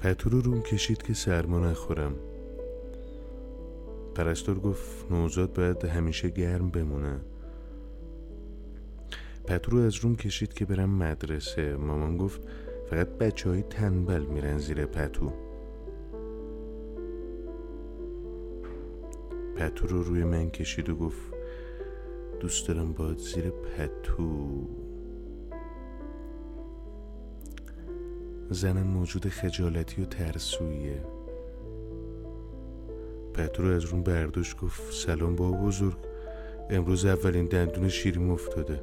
پتو رو روم کشید که سرما نخورم. پرستار گفت نوزاد باید همیشه گرم بمونه. پتو رو از روم کشید که برم مدرسه. مامان گفت فقط بچه های تنبل میرن زیر پتو. پتو رو روی من کشید و گفت دوست دارم باید زیر پتو. زنم موجود خجالتی و ترسویه. پتو رو از روم برداشت گفت سلام با بزرگ. امروز اولین دندون شیریم افتاده.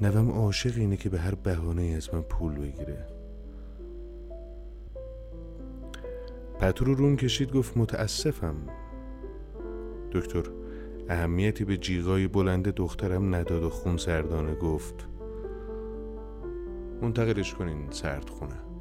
نوم عاشق اینه که به هر بهانه از من پول بگیره. پتو رو روم کشید گفت متاسفم. دکتر اهمیتی به جیغای بلند دخترم نداد و خون سردانه گفت. منتقلش کنین سرد خونه